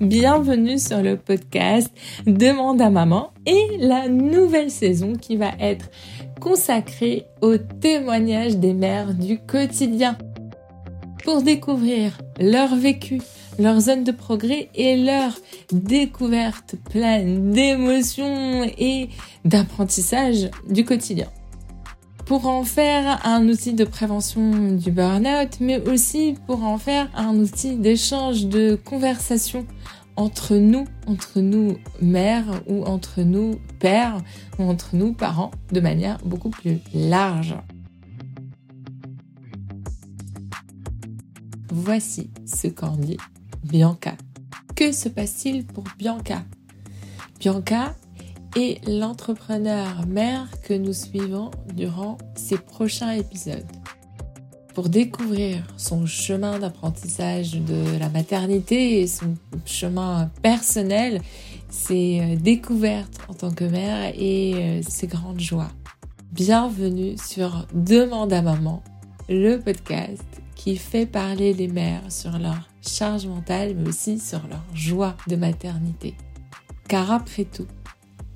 Bienvenue sur le podcast Demande à maman et la nouvelle saison qui va être consacrée au témoignage des mères du quotidien. Pour découvrir leur vécu, leur zone de progrès et leur découverte pleine d'émotions et d'apprentissage du quotidien pour en faire un outil de prévention du burn-out, mais aussi pour en faire un outil d'échange de conversation entre nous, entre nous mères ou entre nous pères ou entre nous parents de manière beaucoup plus large. Voici ce qu'en dit Bianca. Que se passe-t-il pour Bianca? Bianca est l'entrepreneur mère que nous suivons durant ces prochains épisodes pour découvrir son chemin d'apprentissage de la maternité et son chemin personnel, ses euh, découvertes en tant que mère et euh, ses grandes joies. Bienvenue sur Demande à maman, le podcast qui fait parler les mères sur leur charge mentale mais aussi sur leur joie de maternité. Car après tout,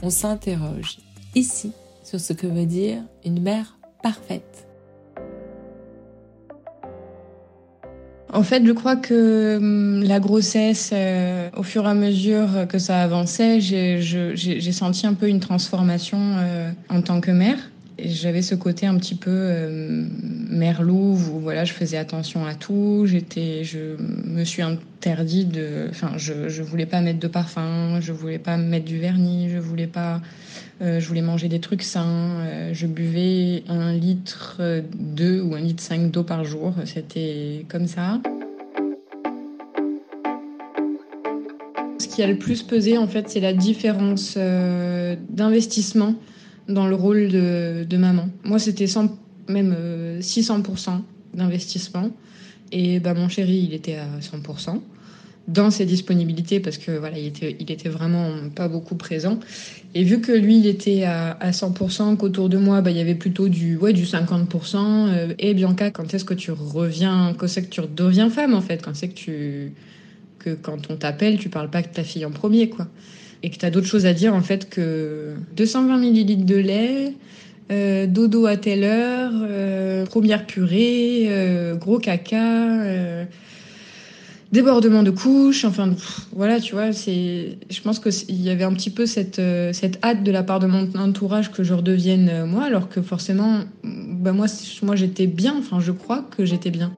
on s'interroge ici sur ce que veut dire une mère parfaite. En fait, je crois que hum, la grossesse, euh, au fur et à mesure que ça avançait, j'ai senti un peu une transformation euh, en tant que mère. J'avais ce côté un petit peu euh, louve où voilà, je faisais attention à tout. J'étais, je me suis interdit de, enfin, je, je voulais pas mettre de parfum, je voulais pas mettre du vernis, je voulais pas, euh, je voulais manger des trucs sains. Euh, je buvais un litre 2 ou un litre 5 d'eau par jour. C'était comme ça. Ce qui a le plus pesé, en fait, c'est la différence d'investissement dans le rôle de, maman. Moi, c'était même 600% euh, d'investissement. Et bah, mon chéri, il était à 100% dans ses disponibilités parce que voilà, il était, il était vraiment pas beaucoup présent. Et vu que lui, il était à, à 100%, qu'autour de moi, bah, il y avait plutôt du, ouais, du 50%. Euh, et Bianca, quand est-ce que tu reviens, quand c'est que tu redeviens femme en fait, quand c'est que tu, que quand on t'appelle, tu parles pas que ta fille en premier, quoi et que tu as d'autres choses à dire en fait que 220 millilitres de lait, euh, dodo à telle heure, euh, première purée, euh, gros caca, débordement de couche, enfin voilà, tu vois, c'est, je pense qu'il y avait un petit peu cette, cette hâte de la part de mon entourage que je redevienne moi, alors que forcément, bah moi, moi j'étais bien, enfin je crois que j'étais bien.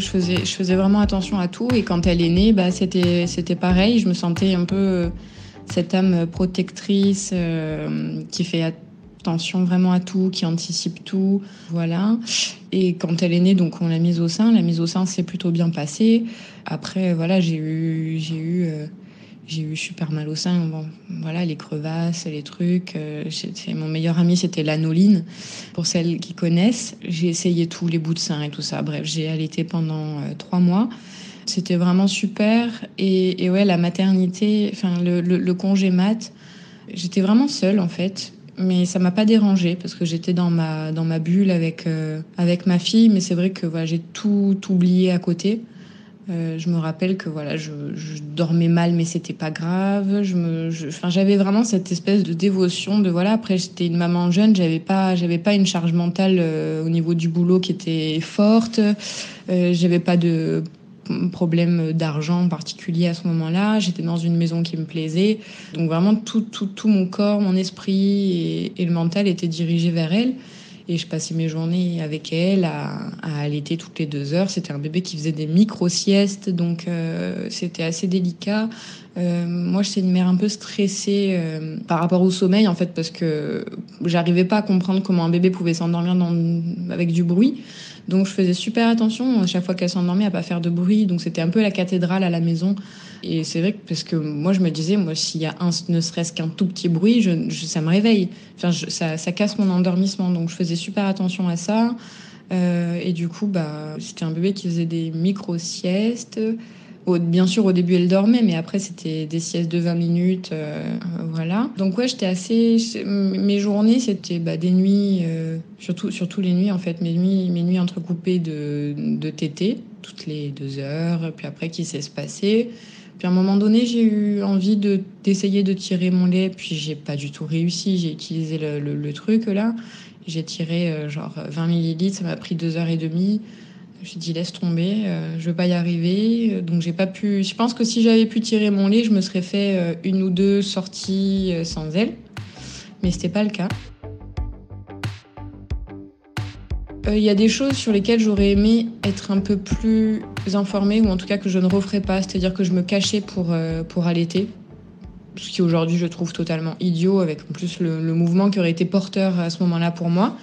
Je faisais, je faisais vraiment attention à tout et quand elle est née, bah, c'était, c'était pareil. Je me sentais un peu euh, cette âme protectrice euh, qui fait attention vraiment à tout, qui anticipe tout, voilà. Et quand elle est née, donc on l'a mise au sein. La mise au sein s'est plutôt bien passée. Après, voilà, j'ai eu, j'ai eu euh, j'ai eu super mal au sein. Bon, voilà, les crevasses, les trucs. Euh, mon meilleur ami, c'était l'anoline. Pour celles qui connaissent, j'ai essayé tous les bouts de sein et tout ça. Bref, j'ai allaité pendant euh, trois mois. C'était vraiment super. Et, ouais, la maternité, enfin, le, congé mat, j'étais vraiment seule en fait. Mais ça m'a pas dérangée parce que j'étais dans ma, dans ma bulle avec, euh, avec ma fille. Mais c'est vrai que voilà, j'ai tout oublié à côté. Euh, je me rappelle que voilà, je, dormais mal, mais c'était pas grave. Je me, j'avais vraiment cette espèce de dévotion de voilà. Après, j'étais une maman jeune, j'avais pas, j'avais pas une charge mentale euh, au niveau du boulot qui était forte. Euh, j'avais pas de problème d'argent particulier à ce moment-là. J'étais dans une maison qui me plaisait. Donc vraiment, tout, tout, tout mon corps, mon esprit et, et le mental étaient dirigés vers elle. Et je passais mes journées avec elle à, à allaiter toutes les deux heures. C'était un bébé qui faisait des micro-siestes, donc euh, c'était assez délicat. Euh, moi, j'étais une mère un peu stressée euh, par rapport au sommeil, en fait, parce que j'arrivais pas à comprendre comment un bébé pouvait s'endormir avec du bruit. Donc, je faisais super attention à chaque fois qu'elle s'endormait à pas faire de bruit. Donc, c'était un peu la cathédrale à la maison. Et c'est vrai que parce que moi, je me disais, moi, s'il y a un, ne serait-ce qu'un tout petit bruit, ça me réveille. Enfin, ça, casse mon endormissement. Donc, je faisais super attention à ça. Euh, et du coup, bah, c'était un bébé qui faisait des micro-siestes. bien sûr, au début, elle dormait, mais après, c'était des siestes de 20 minutes. Euh, voilà. Donc, ouais, j'étais assez. Mes journées, c'était bah, des nuits, euh, surtout, surtout les nuits, en fait. Mes nuits, mes nuits entrecoupées de, de toutes les deux heures. Puis après, qui s'est se passer. Puis à un moment donné, j'ai eu envie de, d'essayer de tirer mon lait, puis j'ai pas du tout réussi. J'ai utilisé le, le, truc là. J'ai tiré euh, genre 20 millilitres, ça m'a pris deux heures et demie. J'ai dit laisse tomber, euh, je veux pas y arriver. Donc j'ai pas pu. Je pense que si j'avais pu tirer mon lait, je me serais fait euh, une ou deux sorties euh, sans elle, mais c'était pas le cas. Il y a des choses sur lesquelles j'aurais aimé être un peu plus informée, ou en tout cas que je ne referais pas, c'est-à-dire que je me cachais pour, pour allaiter. Ce qui aujourd'hui je trouve totalement idiot, avec en plus le, le mouvement qui aurait été porteur à ce moment-là pour moi.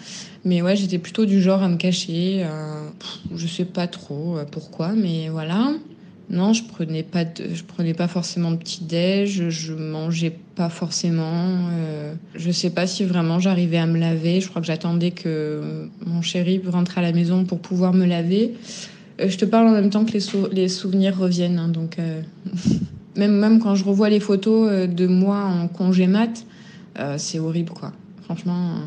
Mais ouais, j'étais plutôt du genre à me cacher. Euh, je sais pas trop euh, pourquoi, mais voilà. Non, je prenais pas je prenais pas forcément de petit déj, je mangeais pas forcément. Euh, je sais pas si vraiment j'arrivais à me laver. Je crois que j'attendais que mon chéri rentre à la maison pour pouvoir me laver. Euh, je te parle en même temps que les, souvenirs reviennent, hein, donc même même quand je revois les photos de moi en congé mat, c'est horrible quoi. Franchement.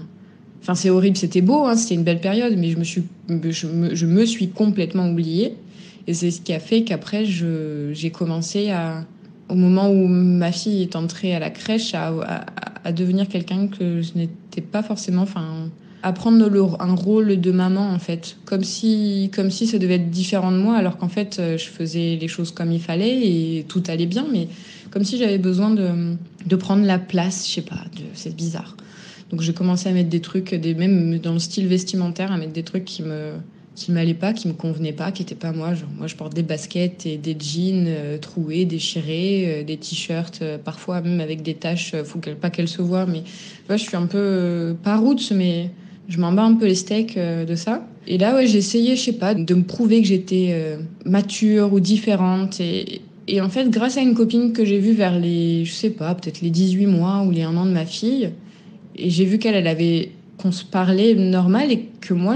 Enfin, c'est horrible, c'était beau, hein, c'était une belle période, mais je me suis, je me suis complètement oubliée. Et c'est ce qui a fait qu'après, j'ai commencé à, au moment où ma fille est entrée à la crèche, à, devenir quelqu'un que je n'étais pas forcément, enfin, à prendre un rôle de maman, en fait. Comme si, comme si ça devait être différent de moi, alors qu'en fait, je faisais les choses comme il fallait et tout allait bien, mais comme si j'avais besoin de, de prendre la place, je sais pas, c'est bizarre. Donc j'ai commencé à mettre des trucs, des, même dans le style vestimentaire, à mettre des trucs qui me qui m'allaient pas, qui me convenaient pas, qui étaient pas moi. Moi, je porte des baskets et des jeans euh, troués, déchirés, euh, des t-shirts, euh, parfois même avec des taches. faut qu'elle, pas qu'elles se voient, mais je suis un peu pas roots, mais je m'en bats un peu les steaks de ça. Et là, ouais, j'ai essayé, je sais pas, de me prouver que j'étais mature ou différente. Et, et en fait, grâce à une copine que j'ai vue vers les, je sais pas, peut-être les 18 mois ou les 1 an de ma fille, et j'ai vu qu'elle, elle avait qu'on se parlait normal et que moi,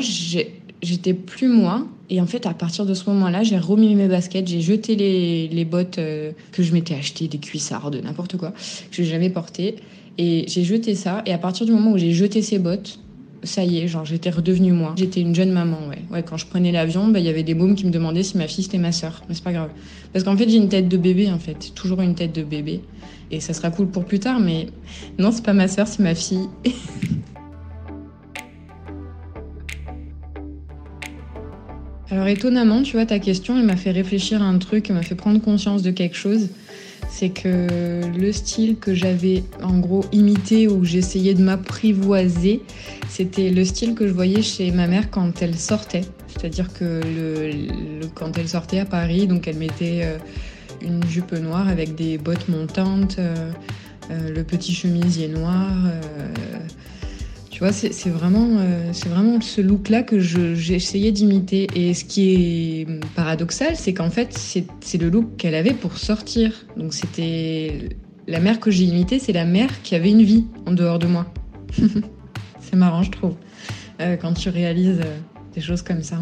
j'étais plus moi. Et en fait, à partir de ce moment-là, j'ai remis mes baskets, j'ai jeté les, les bottes euh, que je m'étais achetées, des cuissards, de n'importe quoi, que je n'ai jamais porté. Et j'ai jeté ça. Et à partir du moment où j'ai jeté ces bottes, ça y est, genre j'étais redevenue moi. J'étais une jeune maman, ouais. Ouais, quand je prenais l'avion, bah, il y avait des mômes qui me demandaient si ma fille c'était ma sœur. Mais c'est pas grave. Parce qu'en fait, j'ai une tête de bébé, en fait. Toujours une tête de bébé. Et ça sera cool pour plus tard, mais non, c'est pas ma sœur, c'est ma fille. Alors étonnamment, tu vois, ta question, elle m'a fait réfléchir à un truc, elle m'a fait prendre conscience de quelque chose c'est que le style que j'avais en gros imité ou j'essayais de m'apprivoiser, c'était le style que je voyais chez ma mère quand elle sortait. C'est-à-dire que quand elle sortait à Paris, donc elle mettait euh, une jupe noire avec des bottes montantes, euh, euh, le petit chemisier noir tu vois, c'est vraiment, euh, vraiment ce look-là que j'ai essayé d'imiter. Et ce qui est paradoxal, c'est qu'en fait, c'est le look qu'elle avait pour sortir. Donc c'était la mère que j'ai imitée, c'est la mère qui avait une vie en dehors de moi. c'est marrant, je trouve, euh, quand tu réalises euh, des choses comme ça.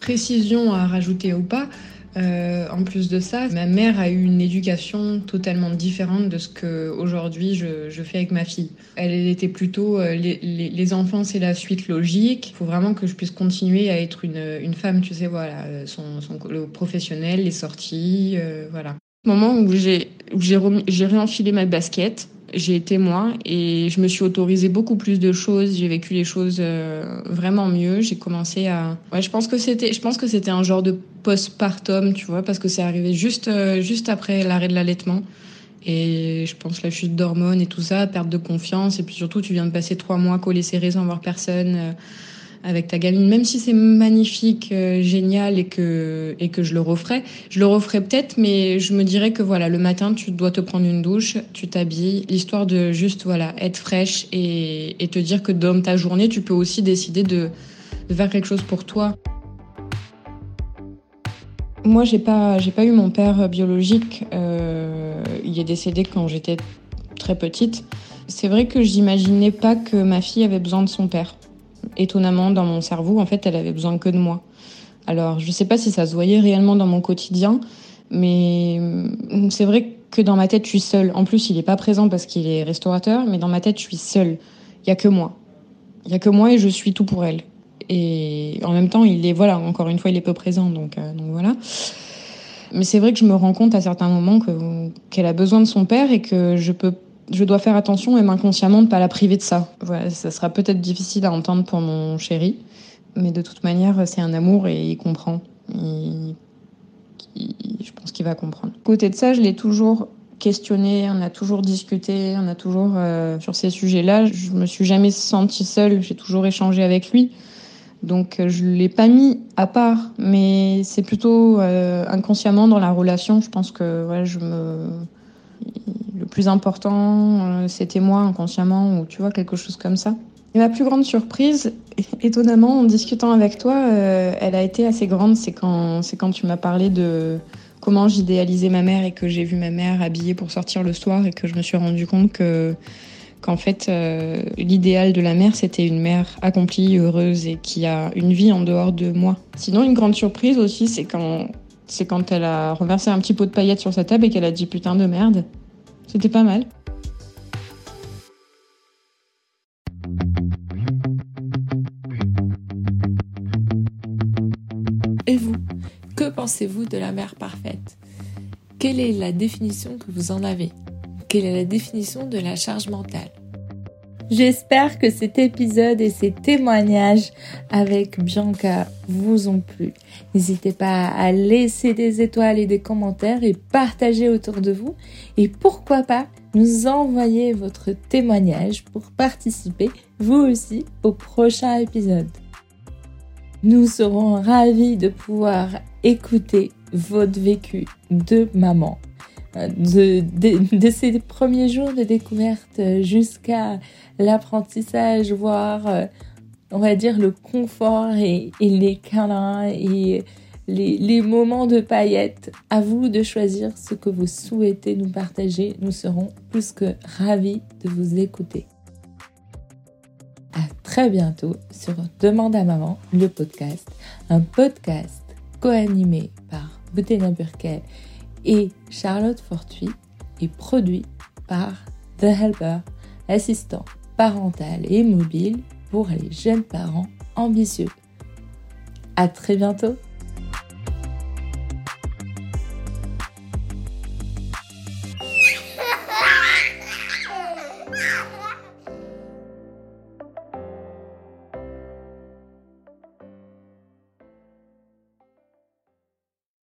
Précision à rajouter ou pas, euh, en plus de ça, ma mère a eu une éducation totalement différente de ce que aujourd'hui je, fais avec ma fille. Elle était plutôt euh, les, enfants c'est la suite logique. Il faut vraiment que je puisse continuer à être une, femme, tu sais voilà, euh, son, le professionnel, les sorties, voilà. Moment où j'ai j'ai réenfilé ma basket, j'ai été moi et je me suis autorisé beaucoup plus de choses. J'ai vécu les choses euh, vraiment mieux. J'ai commencé à. Ouais, je pense que c'était, je pense que c'était un genre de postpartum, tu vois, parce que c'est arrivé juste, euh, juste après l'arrêt de l'allaitement. Et je pense la chute d'hormones et tout ça, perte de confiance. Et puis surtout, tu viens de passer trois mois collé serré sans voir personne. Avec ta gamine, même si c'est magnifique, euh, génial et que et que je le referais, je le referais peut-être, mais je me dirais que voilà, le matin tu dois te prendre une douche, tu t'habilles, l'histoire de juste voilà être fraîche et, te dire que dans ta journée tu peux aussi décider de, de faire quelque chose pour toi. Moi, j'ai pas, j'ai pas eu mon père biologique. Euh, il est décédé quand j'étais très petite. C'est vrai que j'imaginais pas que ma fille avait besoin de son père étonnamment, dans mon cerveau, en fait, elle avait besoin que de moi. Alors, je sais pas si ça se voyait réellement dans mon quotidien, mais hum, c'est vrai que dans ma tête, je suis seule. En plus, il n'est pas présent parce qu'il est restaurateur, mais dans ma tête, je suis seule. Il y a que moi. Il y a que moi et je suis tout pour elle. Et en même temps, il est, voilà, encore une fois, il est peu présent, donc, euh, donc voilà. Mais c'est vrai que je me rends compte à certains moments que, qu'elle a besoin de son père et que je peux, je dois faire attention, même inconsciemment, de ne pas la priver de ça. Voilà, ça sera peut-être difficile à entendre pour mon chéri, mais de toute manière, c'est un amour et il comprend. je pense qu'il va comprendre. Côté de ça, je l'ai toujours questionné, on a toujours discuté, on a toujours euh, sur ces sujets-là. Je me suis jamais sentie seule, j'ai toujours échangé avec lui. Donc euh, je l'ai pas mis à part, mais c'est plutôt euh, inconsciemment dans la relation. Je pense que je me le plus important c'était moi inconsciemment ou tu vois quelque chose comme ça. Et ma plus grande surprise, étonnamment en discutant avec toi, elle a été assez grande. C'est quand quand tu m'as parlé de comment j'idéalisais ma mère et que j'ai vu ma mère habillée pour sortir le soir et que je me suis rendu compte que qu'en fait euh, l'idéal de la mère c'était une mère accomplie, heureuse et qui a une vie en dehors de moi. Sinon une grande surprise aussi c'est quand c'est quand elle a renversé un petit pot de paillettes sur sa table et qu'elle a dit putain de merde. C'était pas mal. pensez-vous de la mère parfaite? Quelle est la définition que vous en avez? Quelle est la définition de la charge mentale? J'espère que cet épisode et ces témoignages avec Bianca vous ont plu. N'hésitez pas à laisser des étoiles et des commentaires et partager autour de vous. Et pourquoi pas nous envoyer votre témoignage pour participer vous aussi au prochain épisode. Nous serons ravis de pouvoir écouter votre vécu de maman. De, ces premiers jours de découverte jusqu'à l'apprentissage, voire, euh, on va dire, le confort et, les câlins et les, moments de paillettes. À vous de choisir ce que vous souhaitez nous partager. Nous serons plus que ravis de vous écouter. À très bientôt sur Demande à maman, le podcast. Un podcast co-animé par Boutena Burkel et Charlotte Fortuit et produit par The Helper, assistant parental et mobile pour les jeunes parents ambitieux. À très bientôt!